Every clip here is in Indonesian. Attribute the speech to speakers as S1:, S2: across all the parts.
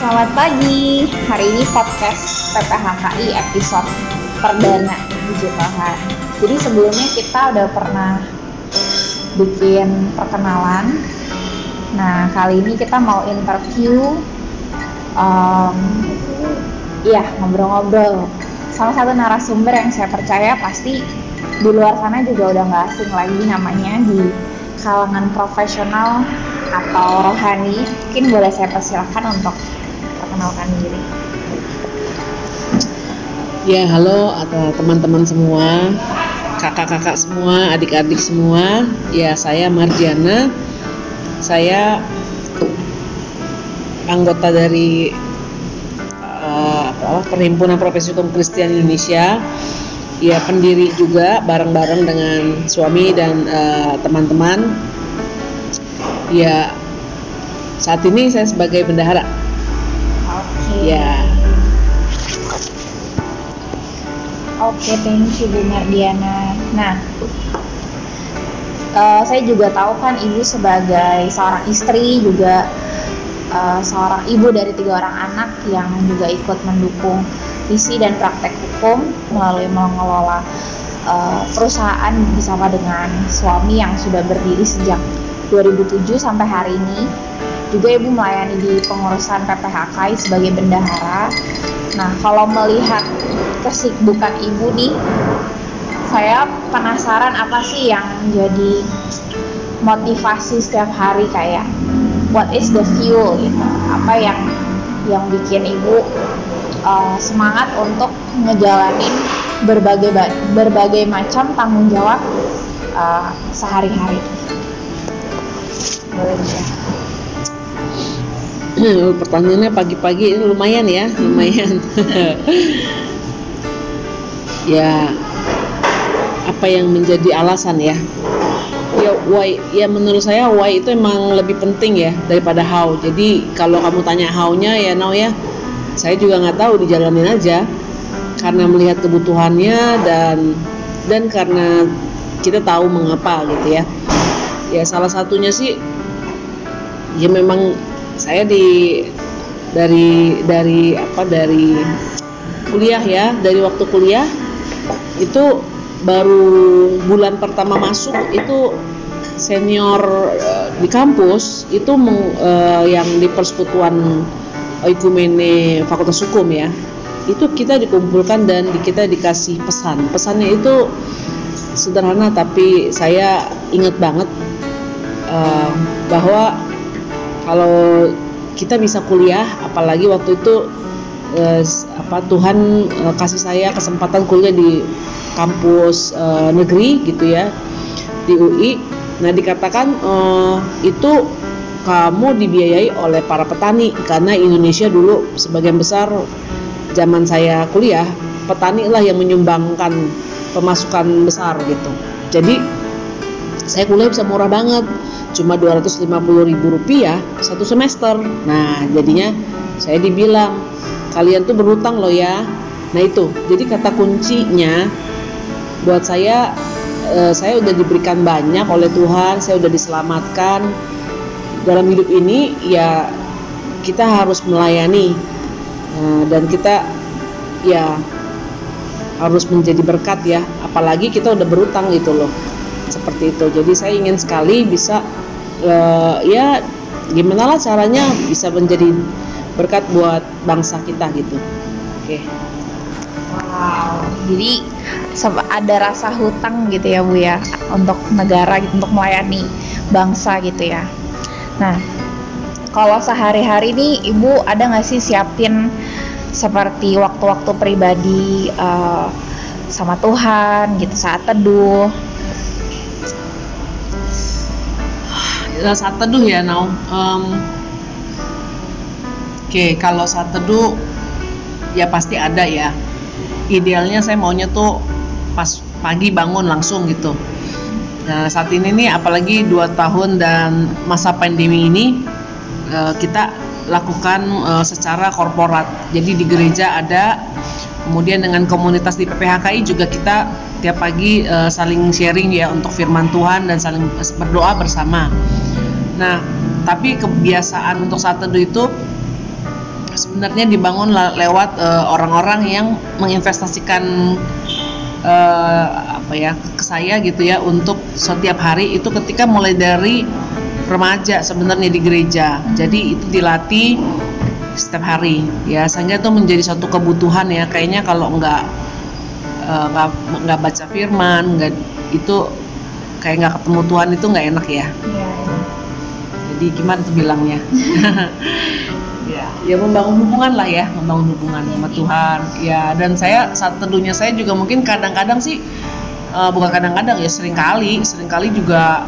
S1: Selamat pagi. Hari ini podcast PPHKI episode perdana Tuhan. Jadi sebelumnya kita udah pernah bikin perkenalan. Nah kali ini kita mau interview, um, ya ngobrol-ngobrol. Salah satu narasumber yang saya percaya pasti di luar sana juga udah nggak asing lagi namanya di kalangan profesional atau rohani. Mungkin boleh saya persilahkan untuk perkenalkan diri.
S2: Ya, halo atau teman-teman semua, kakak-kakak semua, adik-adik semua. Ya, saya Mardiana. Saya anggota dari uh, Perhimpunan Profesi Hukum Kristen Indonesia. Ya, pendiri juga bareng-bareng dengan suami dan uh, teman-teman. ya, saat ini saya sebagai bendahara. Ya,
S1: Oke, thank you Bu Mardiana. Nah, eh, saya juga tahu kan Ibu sebagai seorang istri juga eh, seorang ibu dari tiga orang anak yang juga ikut mendukung visi dan praktek hukum melalui mengelola eh, perusahaan bersama dengan suami yang sudah berdiri sejak 2007 sampai hari ini. Juga Ibu melayani di pengurusan PPHKI sebagai bendahara. Nah, kalau melihat kesibukan Ibu nih, saya penasaran apa sih yang jadi motivasi setiap hari kayak what is the fuel gitu. Apa yang yang bikin Ibu uh, semangat untuk ngejalanin berbagai ba- berbagai macam tanggung jawab uh, sehari-hari. Boleh ya.
S2: pertanyaannya pagi-pagi lumayan ya, lumayan. ya, apa yang menjadi alasan ya? Ya why, ya menurut saya why itu emang lebih penting ya daripada how. Jadi kalau kamu tanya how-nya ya now ya, saya juga nggak tahu dijalanin aja karena melihat kebutuhannya dan dan karena kita tahu mengapa gitu ya. Ya salah satunya sih ya memang saya di dari dari apa dari kuliah ya dari waktu kuliah itu baru bulan pertama masuk itu senior eh, di kampus itu meng- eh, yang di persekutuan Oikumene Fakultas Hukum ya. Itu kita dikumpulkan dan kita dikasih pesan. Pesannya itu sederhana tapi saya ingat banget eh, bahwa kalau kita bisa kuliah apalagi waktu itu eh, apa Tuhan eh, kasih saya kesempatan kuliah di kampus eh, negeri gitu ya di UI nah dikatakan eh, itu kamu dibiayai oleh para petani karena Indonesia dulu sebagian besar zaman saya kuliah petani lah yang menyumbangkan pemasukan besar gitu. Jadi saya kuliah bisa murah banget cuma 250 ribu satu semester. Nah jadinya saya dibilang kalian tuh berhutang loh ya. Nah itu. Jadi kata kuncinya buat saya eh, saya udah diberikan banyak oleh Tuhan saya udah diselamatkan. Dalam hidup ini ya kita harus melayani Eh, dan kita ya harus menjadi berkat ya. Apalagi kita udah berutang gitu loh seperti itu jadi saya ingin sekali bisa eh, ya gimana lah caranya bisa menjadi berkat buat bangsa kita gitu oke
S1: Wow, jadi ada rasa hutang gitu ya Bu ya untuk negara gitu, untuk melayani bangsa gitu ya. Nah, kalau sehari-hari nih Ibu ada nggak sih siapin seperti waktu-waktu pribadi eh, sama Tuhan gitu saat teduh?
S2: Saat teduh ya Nau Em, oke kalau saat teduh ya pasti ada ya. Idealnya saya maunya tuh pas pagi bangun langsung gitu. Nah saat ini nih apalagi dua tahun dan masa pandemi ini eh, kita lakukan eh, secara korporat. Jadi di gereja ada kemudian dengan komunitas di PPHKI juga kita tiap pagi eh, saling sharing ya untuk firman Tuhan dan saling berdoa bersama Nah, tapi kebiasaan untuk saat teduh itu sebenarnya dibangun lewat eh, orang-orang yang menginvestasikan eh, apa ya ke saya gitu ya untuk setiap hari itu ketika mulai dari remaja sebenarnya di gereja. Jadi itu dilatih setiap hari ya sehingga itu menjadi suatu kebutuhan ya. Kayaknya kalau nggak eh, nggak nggak baca firman nggak itu kayak nggak ketemu Tuhan itu nggak enak ya.
S1: Iya.
S2: Jadi gimana tuh bilangnya? Ya. Ya membangun hubungan lah ya membangun hubungan sama Tuhan. Ya dan saya saat teduhnya saya juga mungkin kadang-kadang sih eh, bukan kadang-kadang ya sering kali sering kali juga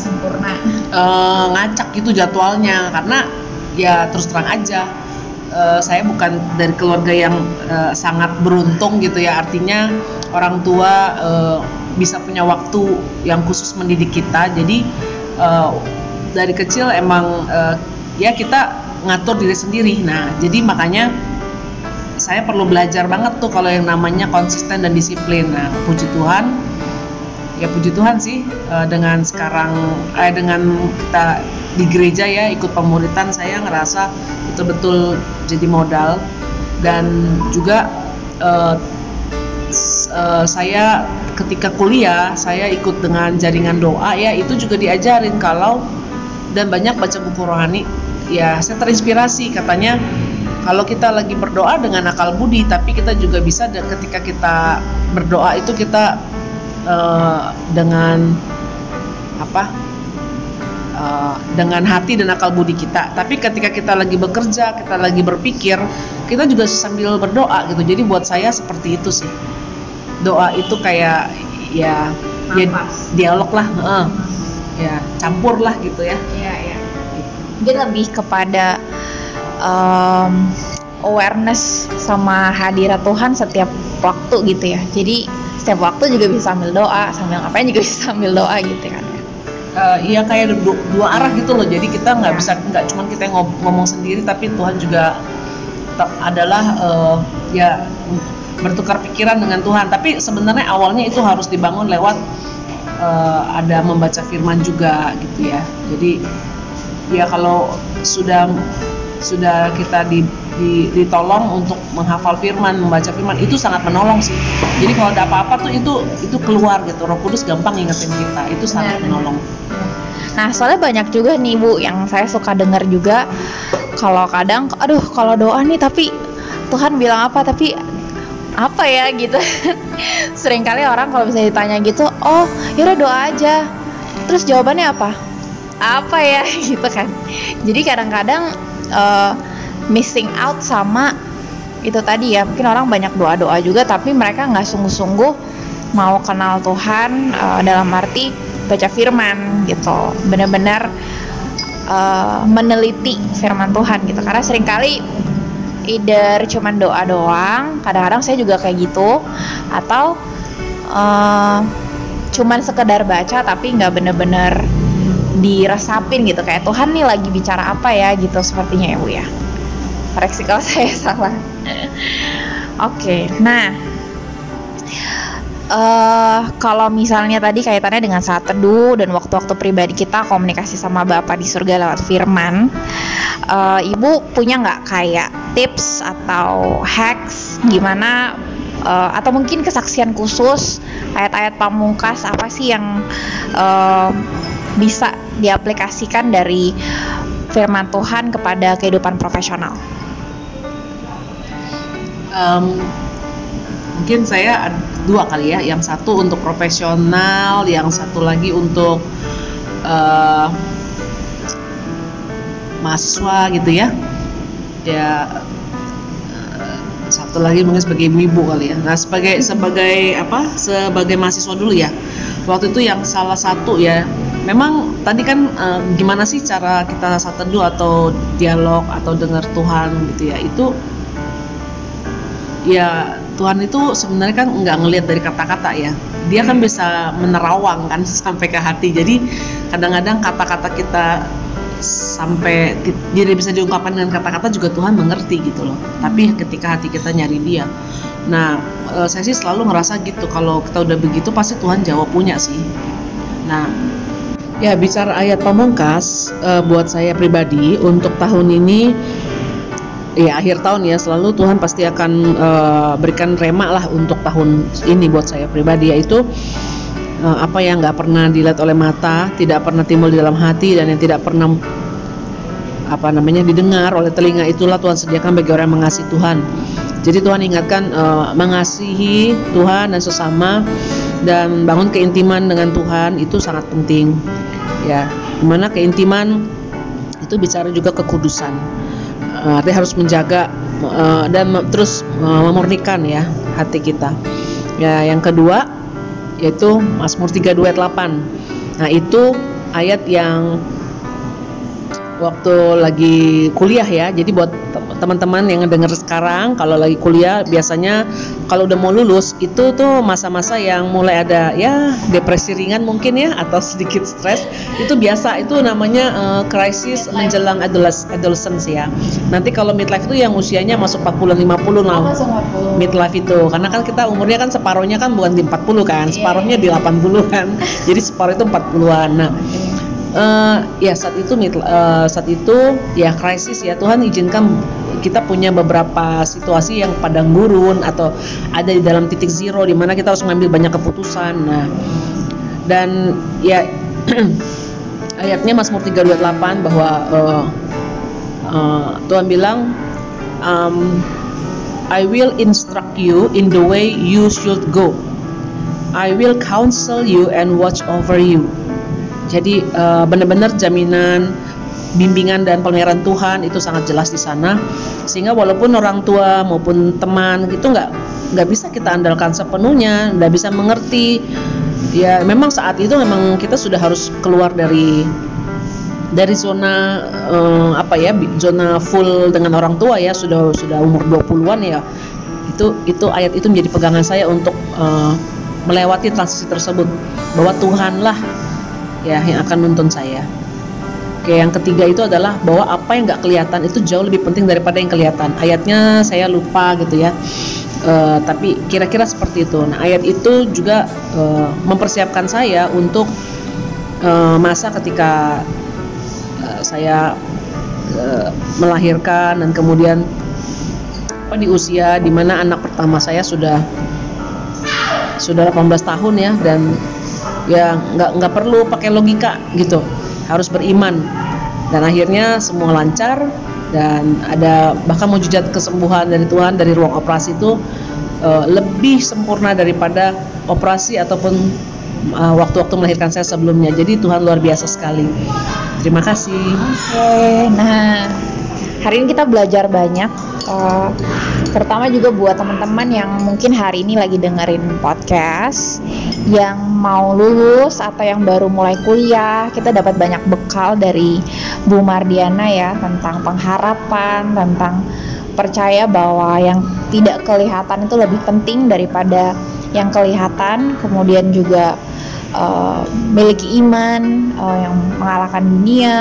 S1: sempurna.
S2: eh, ngacak gitu jadwalnya. Karena ya terus terang aja eh, saya bukan dari keluarga yang eh, sangat beruntung gitu ya. Artinya orang tua eh, bisa punya waktu yang khusus mendidik kita. Jadi eh, dari kecil emang eh, ya kita ngatur diri sendiri. Nah jadi makanya saya perlu belajar banget tuh kalau yang namanya konsisten dan disiplin. Nah puji Tuhan ya puji Tuhan sih eh, dengan sekarang eh, dengan kita di gereja ya ikut pemuritan saya ngerasa betul-betul jadi modal. Dan juga s- eh, saya ketika kuliah saya ikut dengan jaringan doa ya itu juga diajarin kalau dan banyak baca buku rohani. Ya saya terinspirasi. Katanya kalau kita lagi berdoa dengan akal budi tapi kita juga bisa ketika kita berdoa itu kita eh, dengan apa eh, dengan hati dan akal budi kita. Tapi ketika kita lagi bekerja kita lagi berpikir kita juga sambil berdoa gitu. Jadi buat saya seperti itu sih. Doa itu kayak ya ya dialog lah heeh. Ya campur lah gitu ya
S1: Iya, iya. Mungkin lebih kepada um, awareness sama hadirat Tuhan setiap waktu gitu ya. Jadi setiap waktu juga bisa sambil doa, sambil ngapain juga bisa sambil doa gitu kan.
S2: Eh, iya kayak du- dua arah gitu loh jadi kita nggak
S1: Ya.
S2: bisa nggak cuma kita yang ngom- ngomong sendiri tapi Tuhan juga tetap adalah eh, ya bertukar pikiran dengan Tuhan tapi sebenarnya awalnya itu harus dibangun lewat eh, ada membaca firman juga gitu ya. Jadi ya kalau sudah sudah kita di, di- ditolong untuk menghafal firman membaca firman itu sangat menolong sih. Jadi kalau ada apa-apa tuh itu itu keluar gitu. Roh Kudus gampang ngingetin kita. Itu sangat menolong.
S1: Nah, soalnya banyak juga nih Bu yang saya suka dengar juga. Kalau kadang aduh kalau doa nih tapi Tuhan bilang apa tapi apa ya gitu. Seringkali orang kalau misalnya ditanya gitu, "Oh, yaudah doa aja." Terus jawabannya apa? Apa ya gitu kan. Jadi kadang-kadang eh, missing out sama itu tadi ya mungkin orang banyak doa-doa juga tapi mereka nggak sungguh-sungguh mau kenal Tuhan eh, dalam arti baca firman gitu benar-benar eh, meneliti firman Tuhan gitu karena sering kali either cuman doa doang kadang-kadang saya juga kayak gitu atau eh, cuman sekedar baca tapi nggak bener-bener diresapin gitu kayak Tuhan nih lagi bicara apa ya? gitu sepertinya ya Bu ya. Koreksi kalau saya salah. Oke nah eh kalau misalnya tadi kaitannya dengan saat teduh dan waktu-waktu pribadi kita komunikasi sama Bapak di surga lewat firman, eh, Ibu punya nggak kayak tips atau hacks gimana eh, atau mungkin kesaksian khusus ayat-ayat pamungkas apa sih yang eh, bisa diaplikasikan dari firman Tuhan kepada kehidupan profesional?
S2: Em, mungkin saya dua kali ya yang satu untuk profesional yang satu lagi untuk eh, mahasiswa gitu ya ya eh, satu lagi mungkin sebagai ibu-ibu kali ya. Nah sebagai sebagai apa? Sebagai mahasiswa dulu ya. Waktu itu yang salah satu ya memang tadi kan eh, gimana sih cara kita saat teduh atau dialog atau dengar Tuhan gitu ya. Itu ya Tuhan itu sebenarnya kan nggak ngelihat dari kata-kata ya. Dia kan bisa menerawang kan sampai ke hati. Jadi kadang-kadang kata-kata kita sampai ti- tidak bisa diungkapkan dengan kata-kata juga Tuhan mengerti gitu loh. Tapi ketika hati kita nyari dia. Nah eh, saya sih selalu ngerasa gitu kalau kita udah begitu pasti Tuhan jawab punya sih. Nah ya bicara ayat pamungkas eh, buat saya pribadi untuk tahun ini ya akhir tahun ya selalu Tuhan pasti akan uh, berikan rema lah untuk tahun ini buat saya pribadi yaitu apa yang nggak pernah dilihat oleh mata, tidak pernah timbul di dalam hati dan yang tidak pernah apa namanya didengar oleh telinga itulah Tuhan sediakan bagi orang yang mengasihi Tuhan. Jadi Tuhan ingatkan uh, mengasihi Tuhan dan sesama dan bangun keintiman dengan Tuhan itu sangat penting. Ya, di mana keintiman itu bicara juga kekudusan. Uh, artinya harus menjaga dan terus memurnikan ya hati kita. Ya, yang kedua yaitu Mazmur 32 ayat 8. Nah, itu ayat yang waktu lagi kuliah ya. Jadi buat teman-teman yang dengar sekarang kalau lagi kuliah biasanya kalau udah mau lulus itu tuh masa-masa yang mulai ada ya depresi ringan mungkin ya atau sedikit stres itu biasa itu namanya uh, krisis menjelang adolescence ya. Nanti kalau midlife itu yang usianya masuk 40 50 lah. Midlife itu karena kan kita umurnya kan separuhnya kan bukan di 40 kan, iya. separuhnya di 80 kan. Jadi separuh itu 40-an. Nah, uh, ya saat itu uh, saat itu ya krisis ya Tuhan izinkan kita punya beberapa situasi yang padang gurun atau ada di dalam titik zero di mana kita harus mengambil banyak keputusan. Nah dan ya ayatnya Mazmur 328 bahwa uh, uh, Tuhan bilang um, I will instruct you in the way you should go. I will counsel you and watch over you. Jadi uh, benar-benar jaminan bimbingan dan peliharaan Tuhan itu sangat jelas di sana. Sehingga walaupun orang tua maupun teman gitu nggak nggak bisa kita andalkan sepenuhnya, nggak bisa mengerti. Ya memang saat itu memang kita sudah harus keluar dari dari zona uh, apa ya zona full dengan orang tua ya sudah sudah umur 20-an ya itu itu ayat itu menjadi pegangan saya untuk uh, melewati transisi tersebut bahwa Tuhanlah ya yang akan menuntun saya. Oke, yang ketiga itu adalah bahwa apa yang nggak kelihatan itu jauh lebih penting daripada yang kelihatan. Ayatnya saya lupa gitu ya, uh, tapi kira-kira seperti itu. Nah, ayat itu juga uh, mempersiapkan saya untuk uh, masa ketika uh, saya uh, melahirkan dan kemudian apa di usia di mana anak pertama saya sudah sudah 18 tahun ya dan ya nggak nggak perlu pakai logika gitu harus beriman. Dan akhirnya semua lancar dan ada bahkan mujizat kesembuhan dari Tuhan dari ruang operasi itu uh, lebih sempurna daripada operasi ataupun uh, waktu-waktu melahirkan saya sebelumnya. Jadi Tuhan luar biasa sekali. Terima kasih.
S1: Oke nah hari ini kita belajar banyak. Uh, terutama juga buat teman-teman yang mungkin hari ini lagi dengerin podcast yang mau lulus atau yang baru mulai kuliah kita dapat banyak bekal dari Bu Mardiana ya tentang pengharapan tentang percaya bahwa yang tidak kelihatan itu lebih penting daripada yang kelihatan. Kemudian juga uh, miliki iman uh, yang mengalahkan dunia.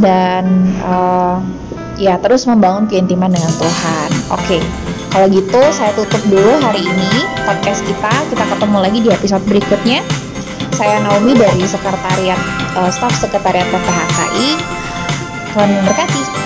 S1: Dan uh, ya terus membangun keintiman dengan Tuhan. Oke, kalau gitu saya tutup dulu hari ini podcast kita. Kita ketemu lagi di episode berikutnya. Saya Naomi dari Sekretariat uh, Staf Sekretariat PPHKI. Tuhan memberkati.